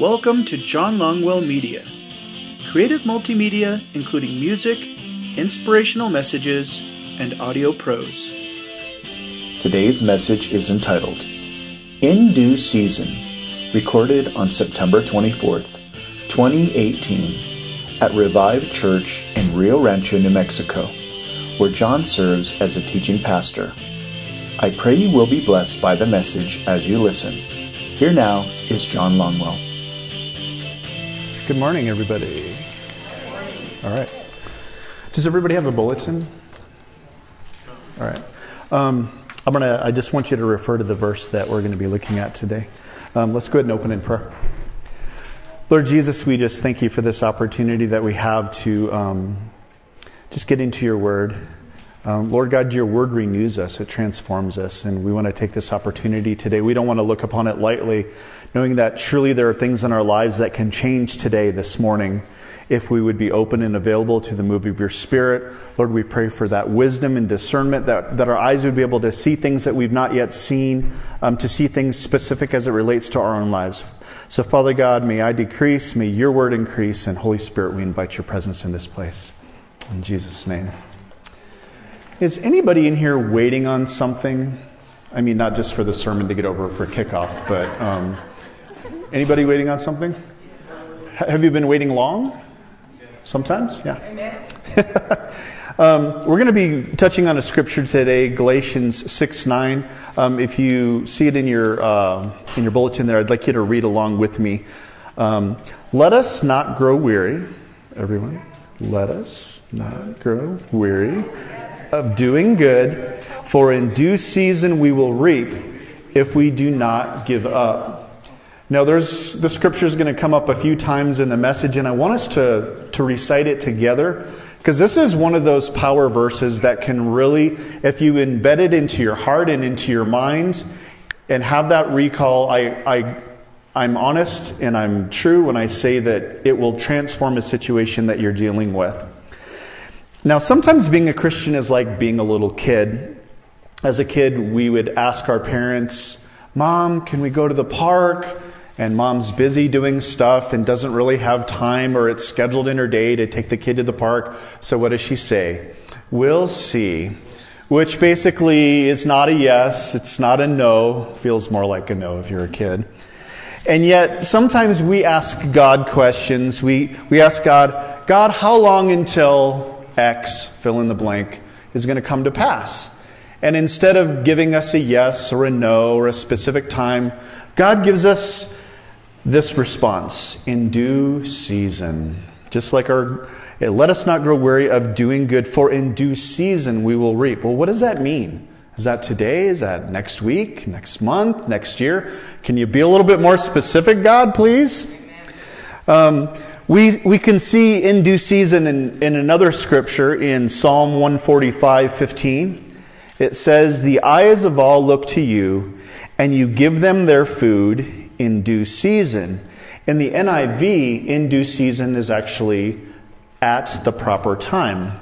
Welcome to John Longwell Media, creative multimedia including music, inspirational messages, and audio prose. Today's message is entitled In Due Season, recorded on September 24th, 2018, at Revive Church in Rio Rancho, New Mexico, where John serves as a teaching pastor. I pray you will be blessed by the message as you listen. Here now is John Longwell. Good morning, everybody. All right. Does everybody have a bulletin? All right. Um, I'm gonna. I just want you to refer to the verse that we're going to be looking at today. Um, let's go ahead and open in prayer. Lord Jesus, we just thank you for this opportunity that we have to um, just get into your word. Um, Lord God, your word renews us, it transforms us, and we want to take this opportunity today. We don't want to look upon it lightly knowing that surely there are things in our lives that can change today, this morning, if we would be open and available to the move of your Spirit. Lord, we pray for that wisdom and discernment, that, that our eyes would be able to see things that we've not yet seen, um, to see things specific as it relates to our own lives. So, Father God, may I decrease, may your word increase, and Holy Spirit, we invite your presence in this place. In Jesus' name. Is anybody in here waiting on something? I mean, not just for the sermon to get over for kickoff, but. Um, Anybody waiting on something? Have you been waiting long? Sometimes? Yeah. um, we're going to be touching on a scripture today, Galatians 6 9. Um, if you see it in your, uh, in your bulletin there, I'd like you to read along with me. Um, Let us not grow weary, everyone. Let us not grow weary of doing good, for in due season we will reap if we do not give up. Now, there's the scripture is going to come up a few times in the message, and I want us to, to recite it together because this is one of those power verses that can really, if you embed it into your heart and into your mind and have that recall, I, I, I'm honest and I'm true when I say that it will transform a situation that you're dealing with. Now, sometimes being a Christian is like being a little kid. As a kid, we would ask our parents, Mom, can we go to the park? And mom's busy doing stuff and doesn't really have time or it's scheduled in her day to take the kid to the park. So what does she say? We'll see. Which basically is not a yes, it's not a no, feels more like a no if you're a kid. And yet, sometimes we ask God questions. We, we ask God, God, how long until X, fill in the blank, is going to come to pass? And instead of giving us a yes or a no or a specific time, God gives us this response in due season. Just like our, let us not grow weary of doing good, for in due season we will reap. Well, what does that mean? Is that today? Is that next week? Next month? Next year? Can you be a little bit more specific, God, please? Um, we, we can see in due season in, in another scripture in Psalm 145 15. It says, The eyes of all look to you, and you give them their food in due season. In the NIV, in due season is actually at the proper time.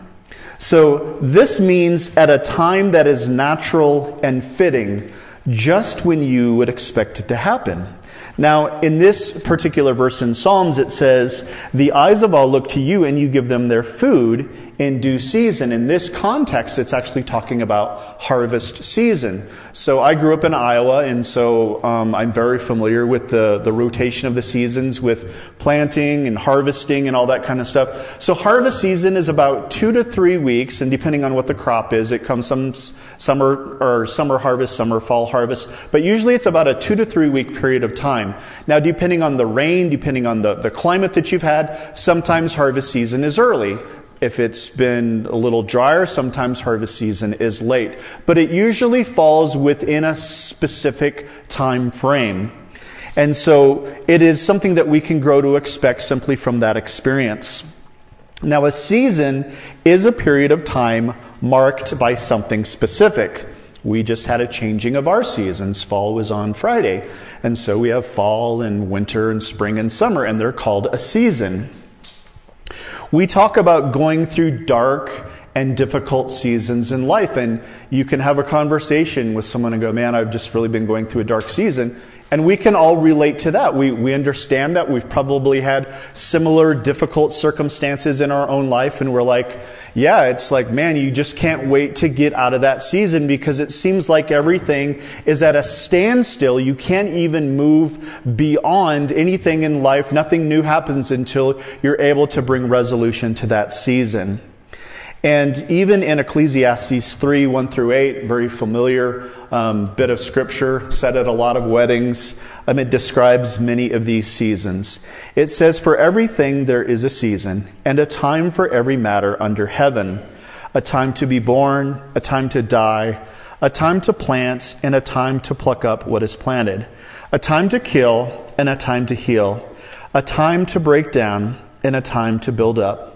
So this means at a time that is natural and fitting, just when you would expect it to happen. Now, in this particular verse in Psalms, it says, The eyes of all look to you, and you give them their food in due season. In this context, it's actually talking about harvest season. So I grew up in Iowa, and so um, I'm very familiar with the, the rotation of the seasons with planting and harvesting and all that kind of stuff. So harvest season is about two to three weeks, and depending on what the crop is, it comes some summer or summer harvest, summer fall harvest. But usually it's about a two to three week period of time. Now, depending on the rain, depending on the, the climate that you've had, sometimes harvest season is early. If it's been a little drier, sometimes harvest season is late. But it usually falls within a specific time frame. And so it is something that we can grow to expect simply from that experience. Now, a season is a period of time marked by something specific. We just had a changing of our seasons. Fall was on Friday. And so we have fall and winter and spring and summer, and they're called a season. We talk about going through dark and difficult seasons in life. And you can have a conversation with someone and go, Man, I've just really been going through a dark season. And we can all relate to that. We, we understand that. We've probably had similar difficult circumstances in our own life, and we're like, yeah, it's like, man, you just can't wait to get out of that season because it seems like everything is at a standstill. You can't even move beyond anything in life. Nothing new happens until you're able to bring resolution to that season. And even in Ecclesiastes 3 1 through 8, very familiar um, bit of scripture, said at a lot of weddings, um, it describes many of these seasons. It says, For everything there is a season, and a time for every matter under heaven. A time to be born, a time to die, a time to plant, and a time to pluck up what is planted, a time to kill, and a time to heal, a time to break down, and a time to build up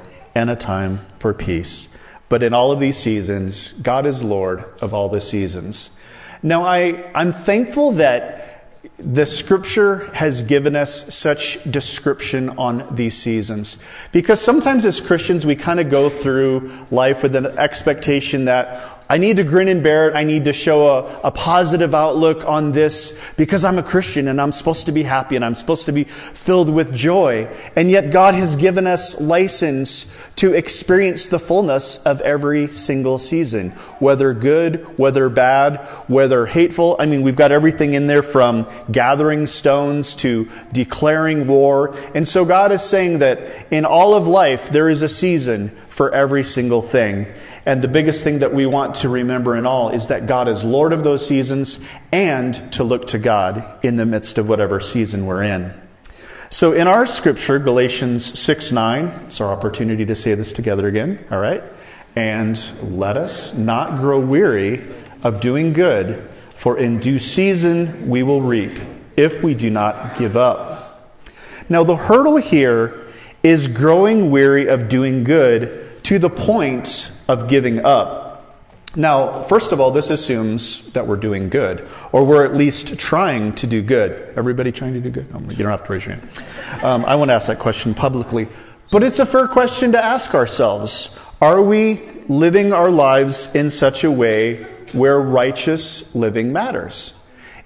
and a time for peace. But in all of these seasons, God is Lord of all the seasons. Now, I, I'm thankful that the scripture has given us such description on these seasons. Because sometimes as Christians, we kind of go through life with an expectation that I need to grin and bear it. I need to show a, a, positive outlook on this because I'm a Christian and I'm supposed to be happy and I'm supposed to be filled with joy. And yet God has given us license to experience the fullness of every single season, whether good, whether bad, whether hateful. I mean, we've got everything in there from gathering stones to declaring war. And so God is saying that in all of life, there is a season for every single thing. And the biggest thing that we want to remember in all is that God is Lord of those seasons and to look to God in the midst of whatever season we're in. So in our scripture, Galatians 6 9, it's our opportunity to say this together again, all right? And let us not grow weary of doing good, for in due season we will reap if we do not give up. Now, the hurdle here is growing weary of doing good to the point of giving up. Now, first of all, this assumes that we're doing good, or we're at least trying to do good. Everybody trying to do good? you don't have to raise your hand. Um, I want to ask that question publicly. But it's a fair question to ask ourselves. Are we living our lives in such a way where righteous living matters?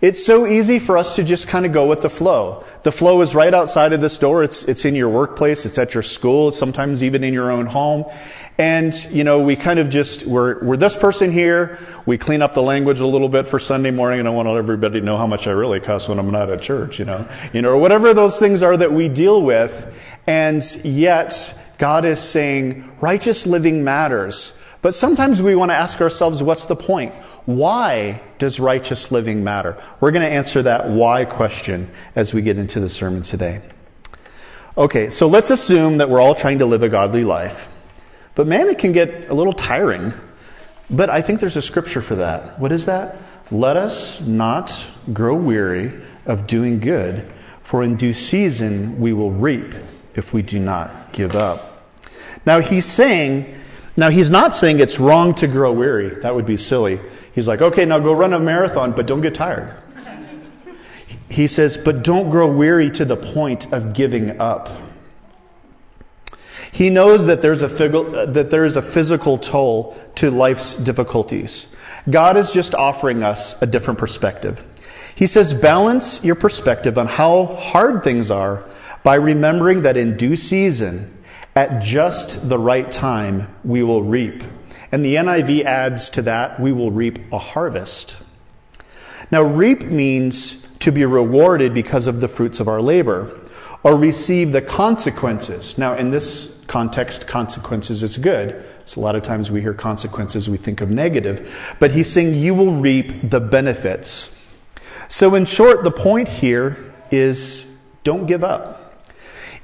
It's so easy for us to just kind of go with the flow. The flow is right outside of this door. It's, it's in your workplace. It's at your school. It's sometimes even in your own home. And, you know, we kind of just, we're, we're this person here. We clean up the language a little bit for Sunday morning and I want everybody to know how much I really cuss when I'm not at church, you know, you know, or whatever those things are that we deal with. And yet, God is saying righteous living matters. But sometimes we want to ask ourselves, what's the point? Why does righteous living matter? We're going to answer that why question as we get into the sermon today. Okay, so let's assume that we're all trying to live a godly life. But man, it can get a little tiring. But I think there's a scripture for that. What is that? Let us not grow weary of doing good, for in due season we will reap if we do not give up. Now he's saying, now he's not saying it's wrong to grow weary. That would be silly. He's like, okay, now go run a marathon, but don't get tired. He says, but don't grow weary to the point of giving up. He knows that there's a, that there is a physical toll to life's difficulties. God is just offering us a different perspective. He says, balance your perspective on how hard things are by remembering that in due season, at just the right time, we will reap. And the NIV adds to that, we will reap a harvest. Now, reap means to be rewarded because of the fruits of our labor or receive the consequences. Now, in this context, consequences is good. So a lot of times we hear consequences, we think of negative. But he's saying you will reap the benefits. So, in short, the point here is don't give up.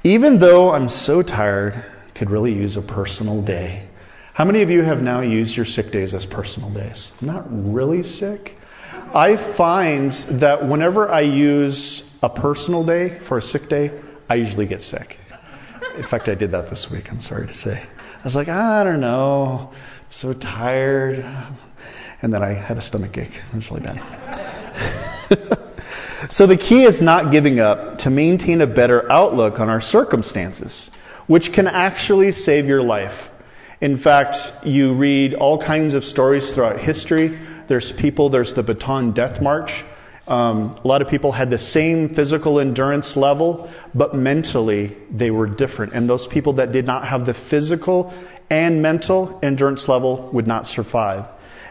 Even though I'm so tired, could really use a personal day. How many of you have now used your sick days as personal days? Not really sick, I find that whenever I use a personal day for a sick day, I usually get sick. In fact, I did that this week, I'm sorry to say. I was like, I don't know, so tired. And then I had a stomach ache. It was really bad. so the key is not giving up to maintain a better outlook on our circumstances, which can actually save your life. In fact, you read all kinds of stories throughout history. There's people, there's the Bataan Death March. Um, a lot of people had the same physical endurance level, but mentally they were different. And those people that did not have the physical and mental endurance level would not survive.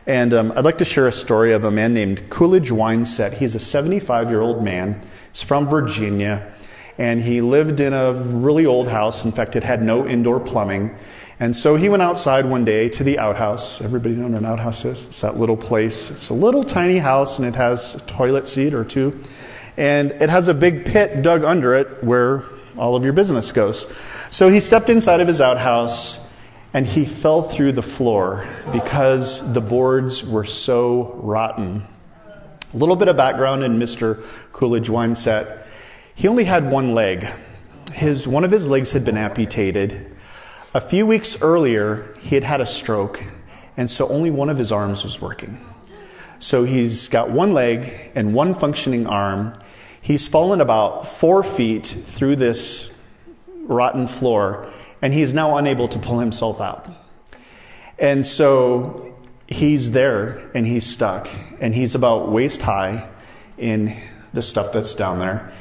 And um, I'd like to share a story of a man named Coolidge Winesett. He's a 75 year old man. He's from Virginia. And he lived in a really old house. In fact, it had no indoor plumbing. And so he went outside one day to the outhouse. Everybody know what an outhouse is? It's that little place. It's a little tiny house and it has a toilet seat or two. And it has a big pit dug under it where all of your business goes. So he stepped inside of his outhouse and he fell through the floor because the boards were so rotten. A little bit of background in Mr. Coolidge Winesett. He only had one leg. His, one of his legs had been amputated a few weeks earlier, he had had a stroke, and so only one of his arms was working. So he's got one leg and one functioning arm. He's fallen about four feet through this rotten floor, and he's now unable to pull himself out. And so he's there and he's stuck, and he's about waist high in the stuff that's down there.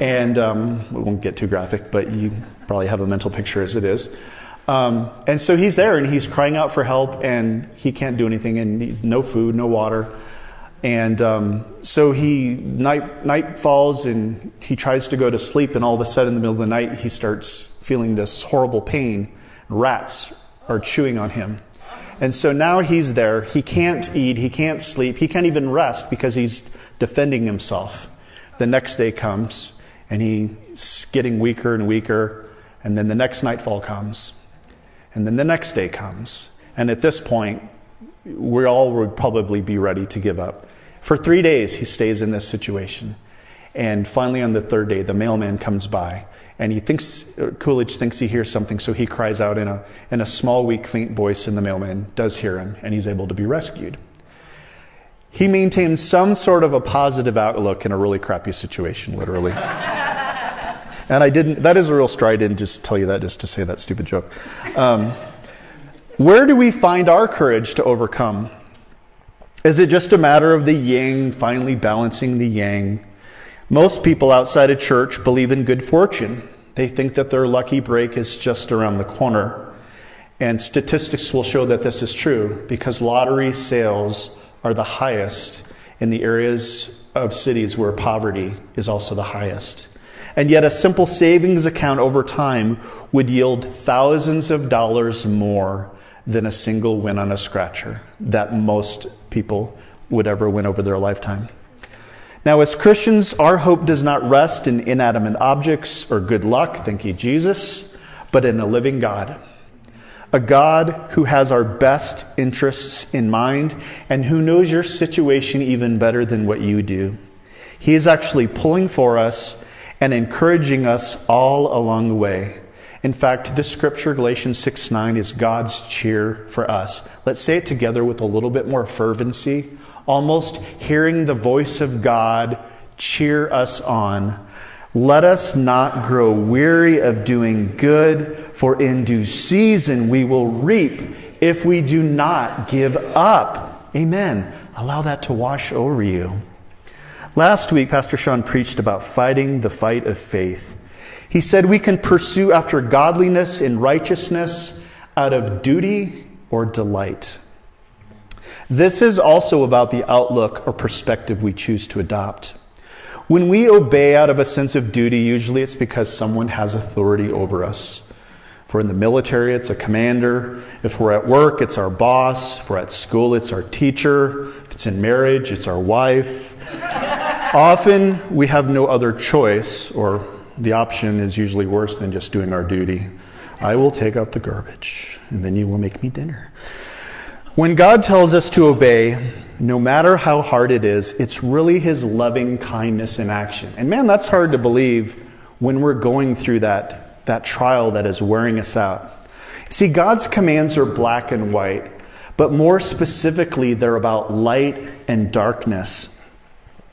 And um, we won't get too graphic, but you probably have a mental picture as it is. Um, and so he's there and he's crying out for help and he can't do anything and he's no food, no water. And um, so he night night falls and he tries to go to sleep and all of a sudden in the middle of the night he starts feeling this horrible pain. Rats are chewing on him. And so now he's there. He can't eat. He can't sleep. He can't even rest because he's defending himself. The next day comes and he's getting weaker and weaker. And then the next nightfall comes and then the next day comes. And at this point, we all would probably be ready to give up. For three days, he stays in this situation. And finally, on the third day, the mailman comes by. And he thinks, Coolidge thinks he hears something, so he cries out in a, in a small, weak, faint voice, and the mailman does hear him, and he's able to be rescued. He maintains some sort of a positive outlook in a really crappy situation, literally. And I didn't, that is a real stride. I didn't just tell you that just to say that stupid joke. Um, where do we find our courage to overcome? Is it just a matter of the yin finally balancing the yang? Most people outside of church believe in good fortune. They think that their lucky break is just around the corner. And statistics will show that this is true because lottery sales are the highest in the areas of cities where poverty is also the highest. And yet, a simple savings account over time would yield thousands of dollars more than a single win on a scratcher that most people would ever win over their lifetime. Now, as Christians, our hope does not rest in inanimate objects or good luck, thank you, Jesus, but in a living God. A God who has our best interests in mind and who knows your situation even better than what you do. He is actually pulling for us and encouraging us all along the way. In fact, this scripture, Galatians 6 9, is God's cheer for us. Let's say it together with a little bit more fervency, almost hearing the voice of God cheer us on. Let us not grow weary of doing good, for in due season we will reap if we do not give up. Amen. Allow that to wash over you. Last week, Pastor Sean preached about fighting the fight of faith. He said we can pursue after godliness and righteousness out of duty or delight. This is also about the outlook or perspective we choose to adopt. When we obey out of a sense of duty, usually it's because someone has authority over us. If we're in the military, it's a commander. If we're at work, it's our boss. If we're at school, it's our teacher. If it's in marriage, it's our wife. Often we have no other choice, or the option is usually worse than just doing our duty. I will take out the garbage, and then you will make me dinner. When God tells us to obey, no matter how hard it is, it's really His loving kindness in action. And man, that's hard to believe when we're going through that, that trial that is wearing us out. See, God's commands are black and white, but more specifically, they're about light and darkness.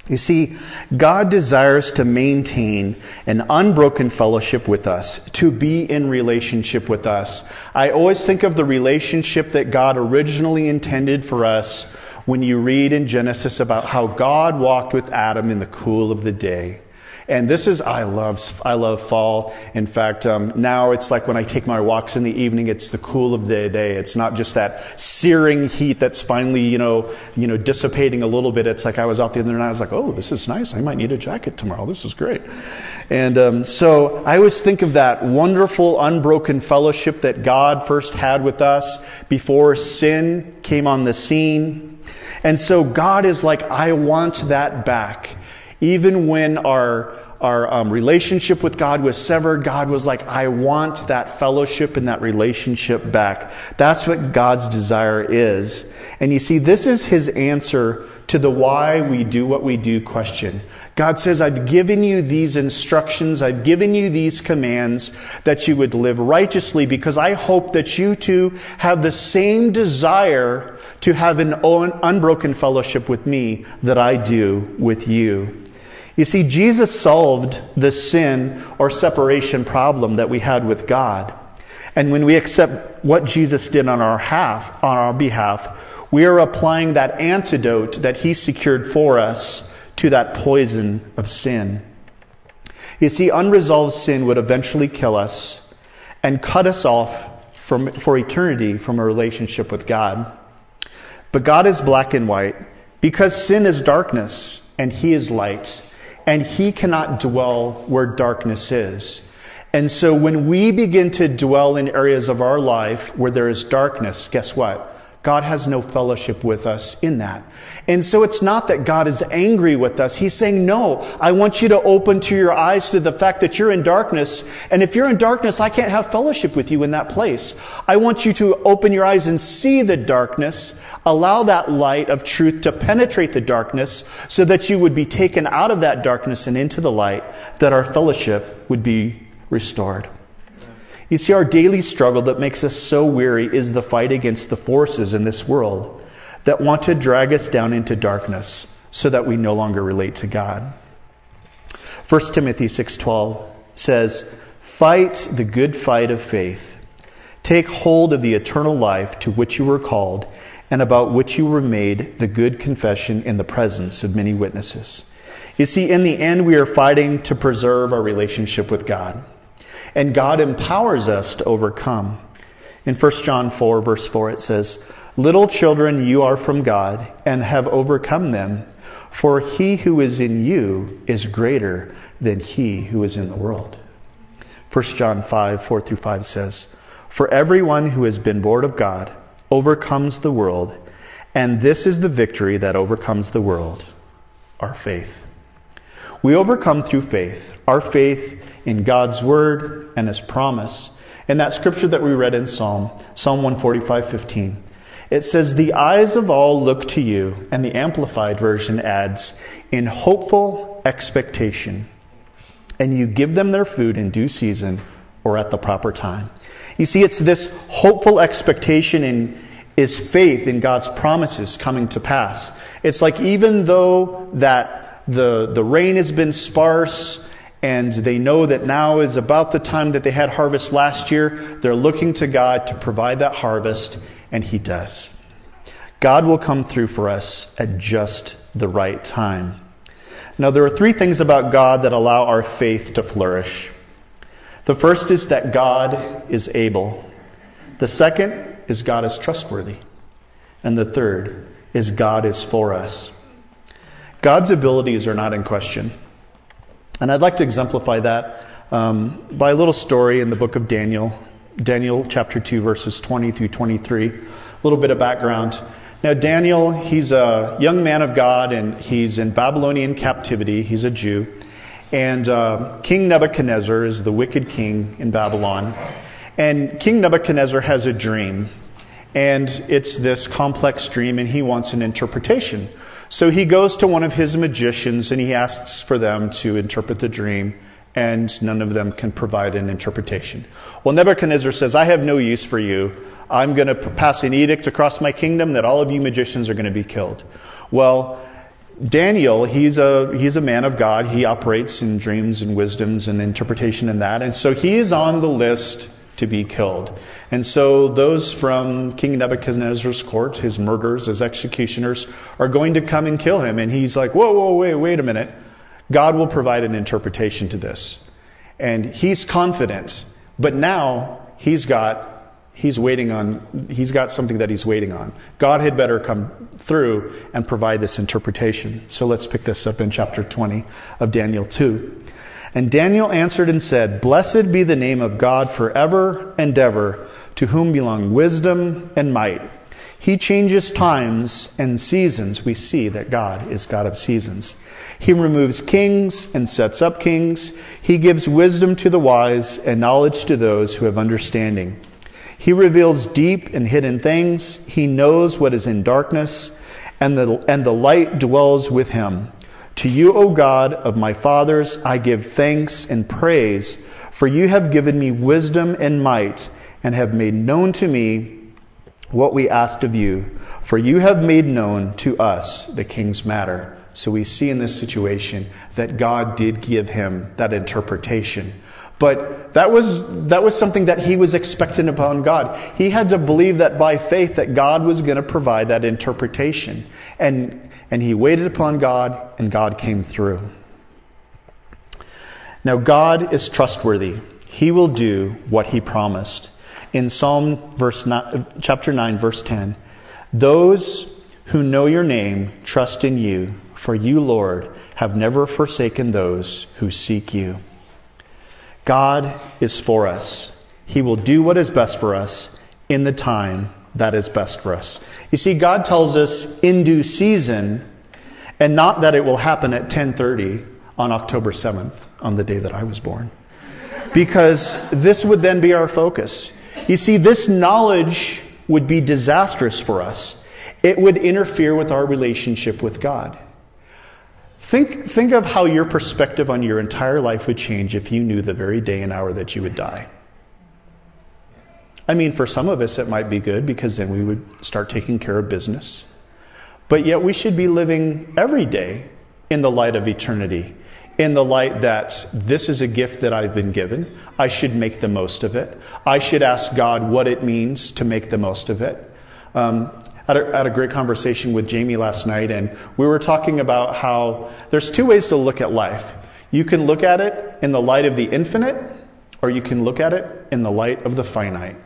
You see, God desires to maintain an unbroken fellowship with us, to be in relationship with us. I always think of the relationship that God originally intended for us when you read in Genesis about how God walked with Adam in the cool of the day. And this is, I love, I love fall. In fact, um, now it's like when I take my walks in the evening, it's the cool of the day. It's not just that searing heat that's finally, you know, you know, dissipating a little bit. It's like I was out the other night, I was like, oh, this is nice. I might need a jacket tomorrow. This is great. And um, so I always think of that wonderful, unbroken fellowship that God first had with us before sin came on the scene. And so God is like, I want that back. Even when our, our um, relationship with God was severed, God was like, I want that fellowship and that relationship back. That's what God's desire is. And you see, this is his answer to the why we do what we do question. God says, I've given you these instructions, I've given you these commands that you would live righteously because I hope that you too have the same desire to have an unbroken fellowship with me that I do with you. You see, Jesus solved the sin or separation problem that we had with God. And when we accept what Jesus did on our half, on our behalf, we are applying that antidote that he secured for us to that poison of sin. You see, unresolved sin would eventually kill us and cut us off from, for eternity from a relationship with God. But God is black and white because sin is darkness and he is light and he cannot dwell where darkness is. And so when we begin to dwell in areas of our life where there is darkness, guess what? God has no fellowship with us in that. And so it's not that God is angry with us. He's saying, no, I want you to open to your eyes to the fact that you're in darkness. And if you're in darkness, I can't have fellowship with you in that place. I want you to open your eyes and see the darkness, allow that light of truth to penetrate the darkness so that you would be taken out of that darkness and into the light, that our fellowship would be restored. You see, our daily struggle that makes us so weary is the fight against the forces in this world that want to drag us down into darkness so that we no longer relate to God. 1 Timothy 6:12 says, "Fight the good fight of faith. Take hold of the eternal life to which you were called and about which you were made the good confession in the presence of many witnesses." You see, in the end we are fighting to preserve our relationship with God and God empowers us to overcome. In 1 John 4, verse 4, it says, Little children, you are from God and have overcome them, for he who is in you is greater than he who is in the world. 1 John 5, 4 through 5 says, For everyone who has been born of God overcomes the world, and this is the victory that overcomes the world our faith. We overcome through faith. Our faith in God's word and his promise. In that scripture that we read in Psalm, Psalm 145 15, it says, The eyes of all look to you, and the Amplified Version adds, in hopeful expectation, and you give them their food in due season or at the proper time. You see, it's this hopeful expectation in is faith in God's promises coming to pass. It's like even though that the, the rain has been sparse, and they know that now is about the time that they had harvest last year. They're looking to God to provide that harvest, and He does. God will come through for us at just the right time. Now, there are three things about God that allow our faith to flourish. The first is that God is able. The second is God is trustworthy. And the third is God is for us. God's abilities are not in question. And I'd like to exemplify that um, by a little story in the book of Daniel, Daniel chapter 2, verses 20 through 23. A little bit of background. Now, Daniel, he's a young man of God and he's in Babylonian captivity. He's a Jew. And uh, King Nebuchadnezzar is the wicked king in Babylon. And King Nebuchadnezzar has a dream. And it's this complex dream, and he wants an interpretation. So he goes to one of his magicians and he asks for them to interpret the dream, and none of them can provide an interpretation. Well, Nebuchadnezzar says, I have no use for you. I'm going to pass an edict across my kingdom that all of you magicians are going to be killed. Well, Daniel, he's a, he's a man of God. He operates in dreams and wisdoms and interpretation and that. And so he is on the list to be killed. And so those from King Nebuchadnezzar's court, his murderers, his executioners, are going to come and kill him. And he's like, whoa, whoa, wait, wait a minute. God will provide an interpretation to this. And he's confident, but now he's got he's waiting on he's got something that he's waiting on. God had better come through and provide this interpretation. So let's pick this up in chapter 20 of Daniel 2. And Daniel answered and said, Blessed be the name of God forever and ever, to whom belong wisdom and might. He changes times and seasons. We see that God is God of seasons. He removes kings and sets up kings. He gives wisdom to the wise and knowledge to those who have understanding. He reveals deep and hidden things. He knows what is in darkness, and the, and the light dwells with him. To you, O God of my fathers, I give thanks and praise, for you have given me wisdom and might, and have made known to me what we asked of you. For you have made known to us the king's matter. So we see in this situation that God did give him that interpretation. But that was, that was something that he was expecting upon God. He had to believe that by faith that God was going to provide that interpretation. And and he waited upon God, and God came through. Now, God is trustworthy. He will do what he promised. In Psalm verse nine, chapter 9, verse 10, those who know your name trust in you, for you, Lord, have never forsaken those who seek you. God is for us. He will do what is best for us in the time that is best for us. You see, God tells us in due season, and not that it will happen at 10:30 on October 7th, on the day that I was born. Because this would then be our focus. You see, this knowledge would be disastrous for us. It would interfere with our relationship with God. Think, think of how your perspective on your entire life would change if you knew the very day and hour that you would die. I mean, for some of us, it might be good because then we would start taking care of business. But yet, we should be living every day in the light of eternity, in the light that this is a gift that I've been given. I should make the most of it. I should ask God what it means to make the most of it. Um, I had, a, had a great conversation with Jamie last night, and we were talking about how there's two ways to look at life. You can look at it in the light of the infinite, or you can look at it in the light of the finite.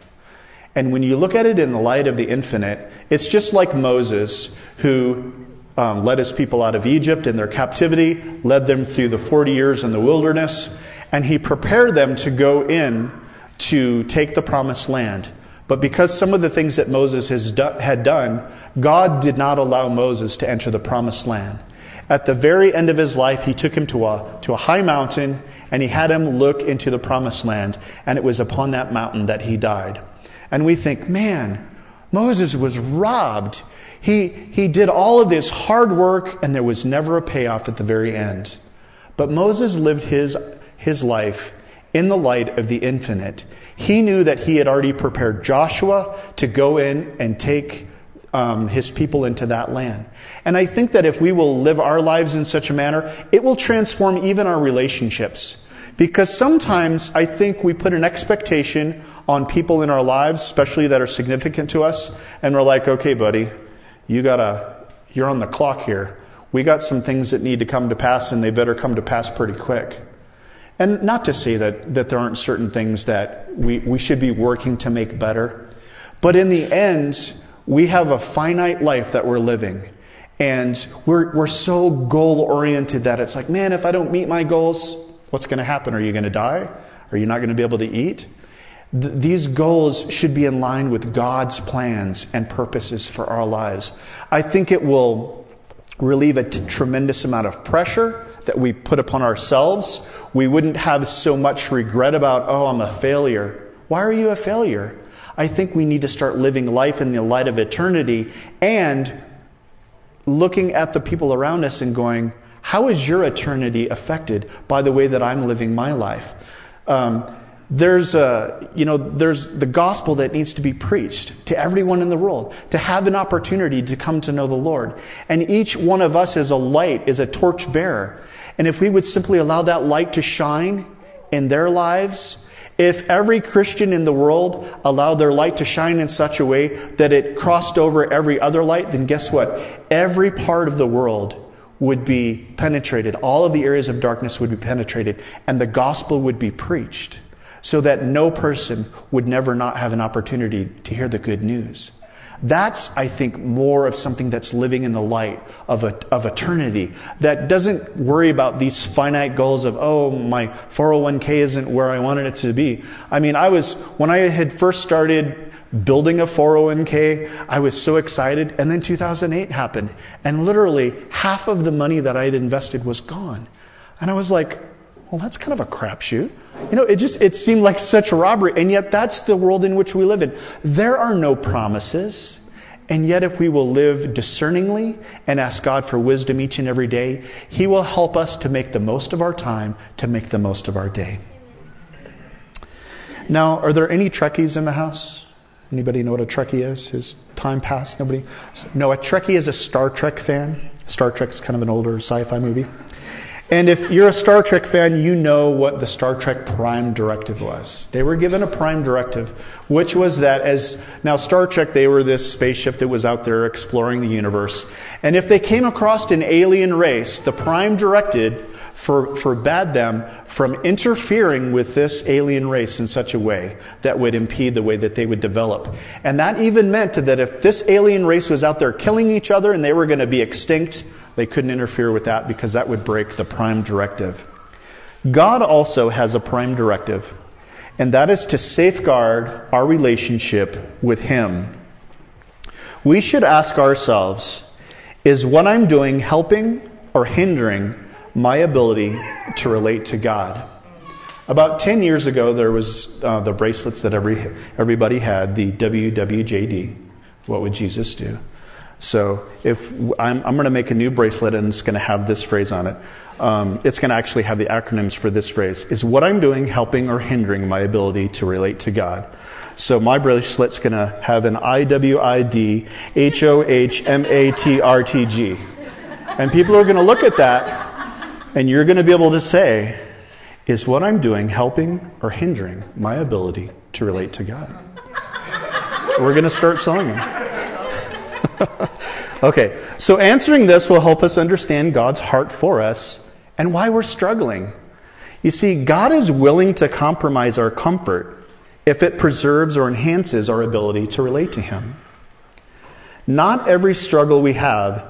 And when you look at it in the light of the infinite, it's just like Moses, who um, led his people out of Egypt in their captivity, led them through the 40 years in the wilderness, and he prepared them to go in to take the promised land. But because some of the things that Moses do- had done, God did not allow Moses to enter the promised land. At the very end of his life, he took him to a, to a high mountain and he had him look into the promised land, and it was upon that mountain that he died. And we think, man, Moses was robbed. He, he did all of this hard work, and there was never a payoff at the very end. But Moses lived his, his life in the light of the infinite. He knew that he had already prepared Joshua to go in and take um, his people into that land. And I think that if we will live our lives in such a manner, it will transform even our relationships. Because sometimes I think we put an expectation on people in our lives, especially that are significant to us, and we're like, okay, buddy, you gotta, you're on the clock here. We got some things that need to come to pass, and they better come to pass pretty quick. And not to say that, that there aren't certain things that we, we should be working to make better, but in the end, we have a finite life that we're living. And we're, we're so goal oriented that it's like, man, if I don't meet my goals, What's going to happen? Are you going to die? Are you not going to be able to eat? Th- these goals should be in line with God's plans and purposes for our lives. I think it will relieve a t- tremendous amount of pressure that we put upon ourselves. We wouldn't have so much regret about, oh, I'm a failure. Why are you a failure? I think we need to start living life in the light of eternity and looking at the people around us and going, how is your eternity affected by the way that I'm living my life? Um, there's a, you know, there's the gospel that needs to be preached to everyone in the world to have an opportunity to come to know the Lord. And each one of us is a light, is a torch bearer. And if we would simply allow that light to shine in their lives, if every Christian in the world allowed their light to shine in such a way that it crossed over every other light, then guess what? Every part of the world would be penetrated. All of the areas of darkness would be penetrated, and the gospel would be preached so that no person would never not have an opportunity to hear the good news. That's, I think, more of something that's living in the light of, a, of eternity that doesn't worry about these finite goals of, oh, my 401k isn't where I wanted it to be. I mean, I was, when I had first started building a 401k, I was so excited. And then 2008 happened. And literally half of the money that I had invested was gone. And I was like, well, that's kind of a crapshoot. You know, it just it seemed like such a robbery, and yet that's the world in which we live in. There are no promises. And yet, if we will live discerningly and ask God for wisdom each and every day, He will help us to make the most of our time, to make the most of our day. Now, are there any Trekkies in the house? Anybody know what a Trekkie is? Is time passed? Nobody? No, a Trekkie is a Star Trek fan. Star Trek is kind of an older sci fi movie. And if you're a Star Trek fan, you know what the Star Trek Prime Directive was. They were given a Prime Directive, which was that as now Star Trek, they were this spaceship that was out there exploring the universe. And if they came across an alien race, the Prime Directive for, forbade them from interfering with this alien race in such a way that would impede the way that they would develop. And that even meant that if this alien race was out there killing each other and they were going to be extinct, they couldn't interfere with that because that would break the prime directive. God also has a prime directive, and that is to safeguard our relationship with Him. We should ask ourselves is what I'm doing helping or hindering my ability to relate to God? About 10 years ago, there was uh, the bracelets that every, everybody had, the WWJD. What would Jesus do? So if I'm, I'm going to make a new bracelet and it's going to have this phrase on it, um, it's going to actually have the acronyms for this phrase. Is what I'm doing helping or hindering my ability to relate to God? So my bracelet's going to have an I W I D H O H M A T R T G. And people are going to look at that and you're going to be able to say, is what I'm doing helping or hindering my ability to relate to God? We're going to start selling them. okay, so answering this will help us understand God's heart for us and why we're struggling. You see, God is willing to compromise our comfort if it preserves or enhances our ability to relate to Him. Not every struggle we have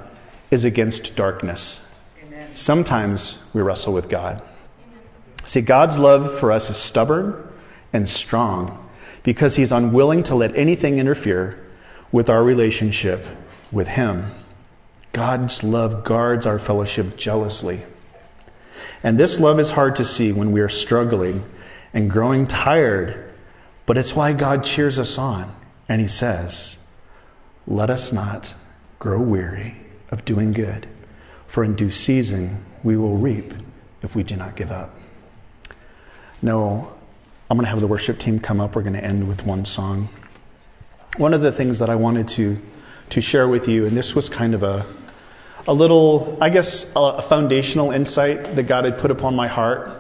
is against darkness. Amen. Sometimes we wrestle with God. See, God's love for us is stubborn and strong because He's unwilling to let anything interfere with our relationship with Him. God's love guards our fellowship jealously. And this love is hard to see when we are struggling and growing tired, but it's why God cheers us on. And He says, Let us not grow weary of doing good, for in due season we will reap if we do not give up. No, I'm going to have the worship team come up. We're going to end with one song. One of the things that I wanted to to share with you. And this was kind of a, a little, I guess, a foundational insight that God had put upon my heart.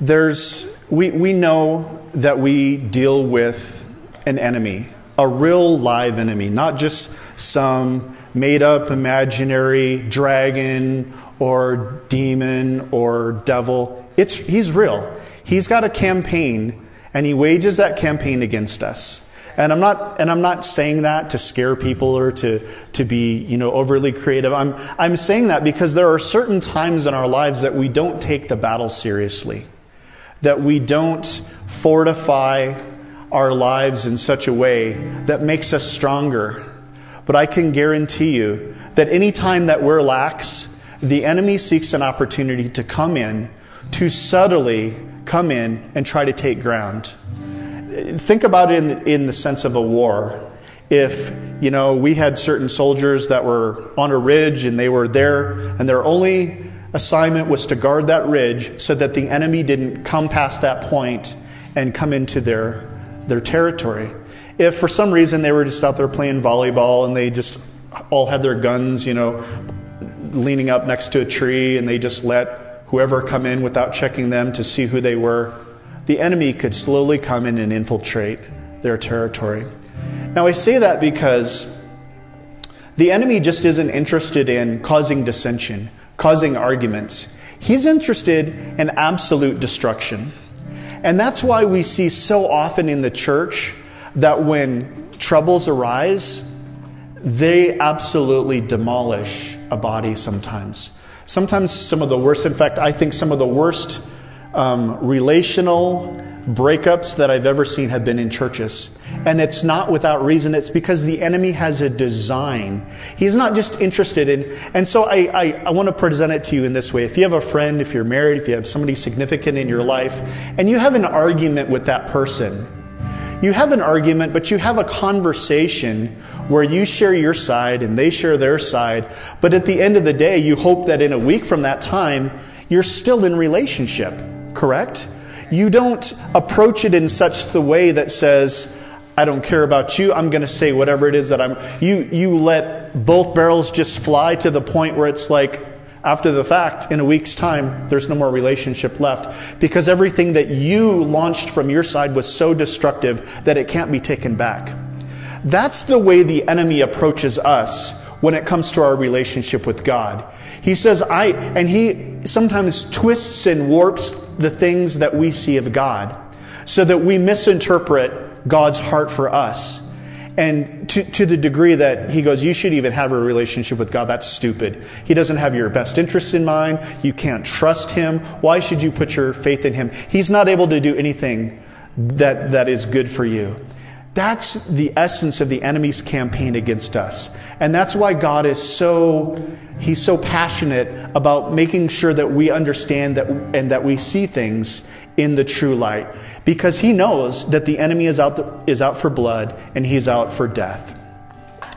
There's, we, we know that we deal with an enemy, a real live enemy, not just some made up imaginary dragon or demon or devil. It's, he's real. He's got a campaign and he wages that campaign against us. And I'm not, and I'm not saying that to scare people or to, to be, you know, overly creative. I'm, I'm saying that because there are certain times in our lives that we don't take the battle seriously. That we don't fortify our lives in such a way that makes us stronger. But I can guarantee you that any time that we're lax, the enemy seeks an opportunity to come in, to subtly come in and try to take ground think about it in, in the sense of a war. If, you know, we had certain soldiers that were on a ridge and they were there and their only assignment was to guard that ridge so that the enemy didn't come past that point and come into their, their territory. If for some reason they were just out there playing volleyball and they just all had their guns, you know, leaning up next to a tree and they just let whoever come in without checking them to see who they were, the enemy could slowly come in and infiltrate their territory. Now, I say that because the enemy just isn't interested in causing dissension, causing arguments. He's interested in absolute destruction. And that's why we see so often in the church that when troubles arise, they absolutely demolish a body sometimes. Sometimes some of the worst, in fact, I think some of the worst um, relational breakups that I've ever seen have been in churches. And it's not without reason. It's because the enemy has a design. He's not just interested in. And so I, I, I, want to present it to you in this way. If you have a friend, if you're married, if you have somebody significant in your life, and you have an argument with that person, you have an argument, but you have a conversation where you share your side and they share their side. But at the end of the day, you hope that in a week from that time, you're still in relationship, correct? You don't approach it in such the way that says, I don't care about you. I'm going to say whatever it is that I'm. You, you let both barrels just fly to the point where it's like, after the fact, in a week's time, there's no more relationship left because everything that you launched from your side was so destructive that it can't be taken back. That's the way the enemy approaches us when it comes to our relationship with God. He says, I, and he sometimes twists and warps the things that we see of God so that we misinterpret God's heart for us. And to, to the degree that he goes, you should even have a relationship with God. That's stupid. He doesn't have your best interests in mind. You can't trust him. Why should you put your faith in him? He's not able to do anything that, that is good for you. That's the essence of the enemy's campaign against us. And that's why God is so, he's so passionate about making sure that we understand that, and that we see things in the true light because he knows that the enemy is out, is out for blood and he's out for death.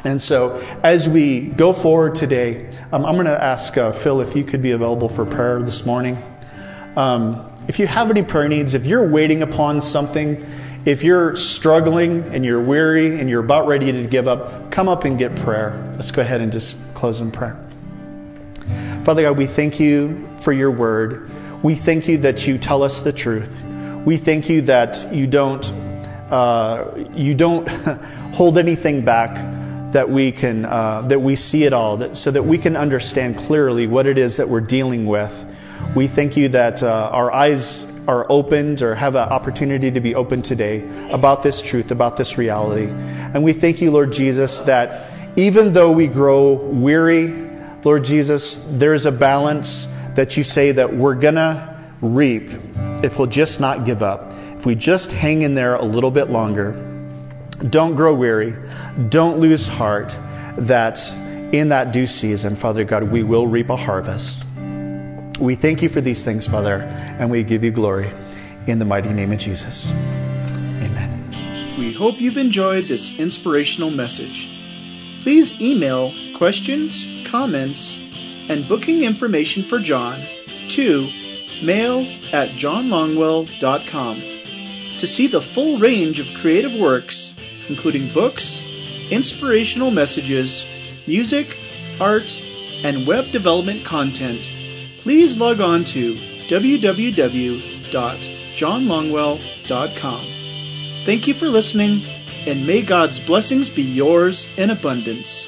And so, as we go forward today, um, I'm going to ask uh, Phil if you could be available for prayer this morning. Um, if you have any prayer needs, if you're waiting upon something, if you're struggling and you're weary and you're about ready to give up, come up and get prayer. Let's go ahead and just close in prayer. Father God, we thank you for your word. We thank you that you tell us the truth. We thank you that you don't uh, you don't hold anything back that we can uh, that we see it all that, so that we can understand clearly what it is that we're dealing with we thank you that uh, our eyes are opened or have an opportunity to be open today about this truth about this reality and we thank you lord jesus that even though we grow weary lord jesus there's a balance that you say that we're gonna reap if we'll just not give up, if we just hang in there a little bit longer. Don't grow weary. Don't lose heart that in that due season, Father God, we will reap a harvest. We thank you for these things, Father, and we give you glory in the mighty name of Jesus. Amen. We hope you've enjoyed this inspirational message. Please email questions, comments, and booking information for John to mail at johnlongwell.com. To see the full range of creative works, including books, inspirational messages, music, art, and web development content, please log on to www.johnlongwell.com. Thank you for listening, and may God's blessings be yours in abundance.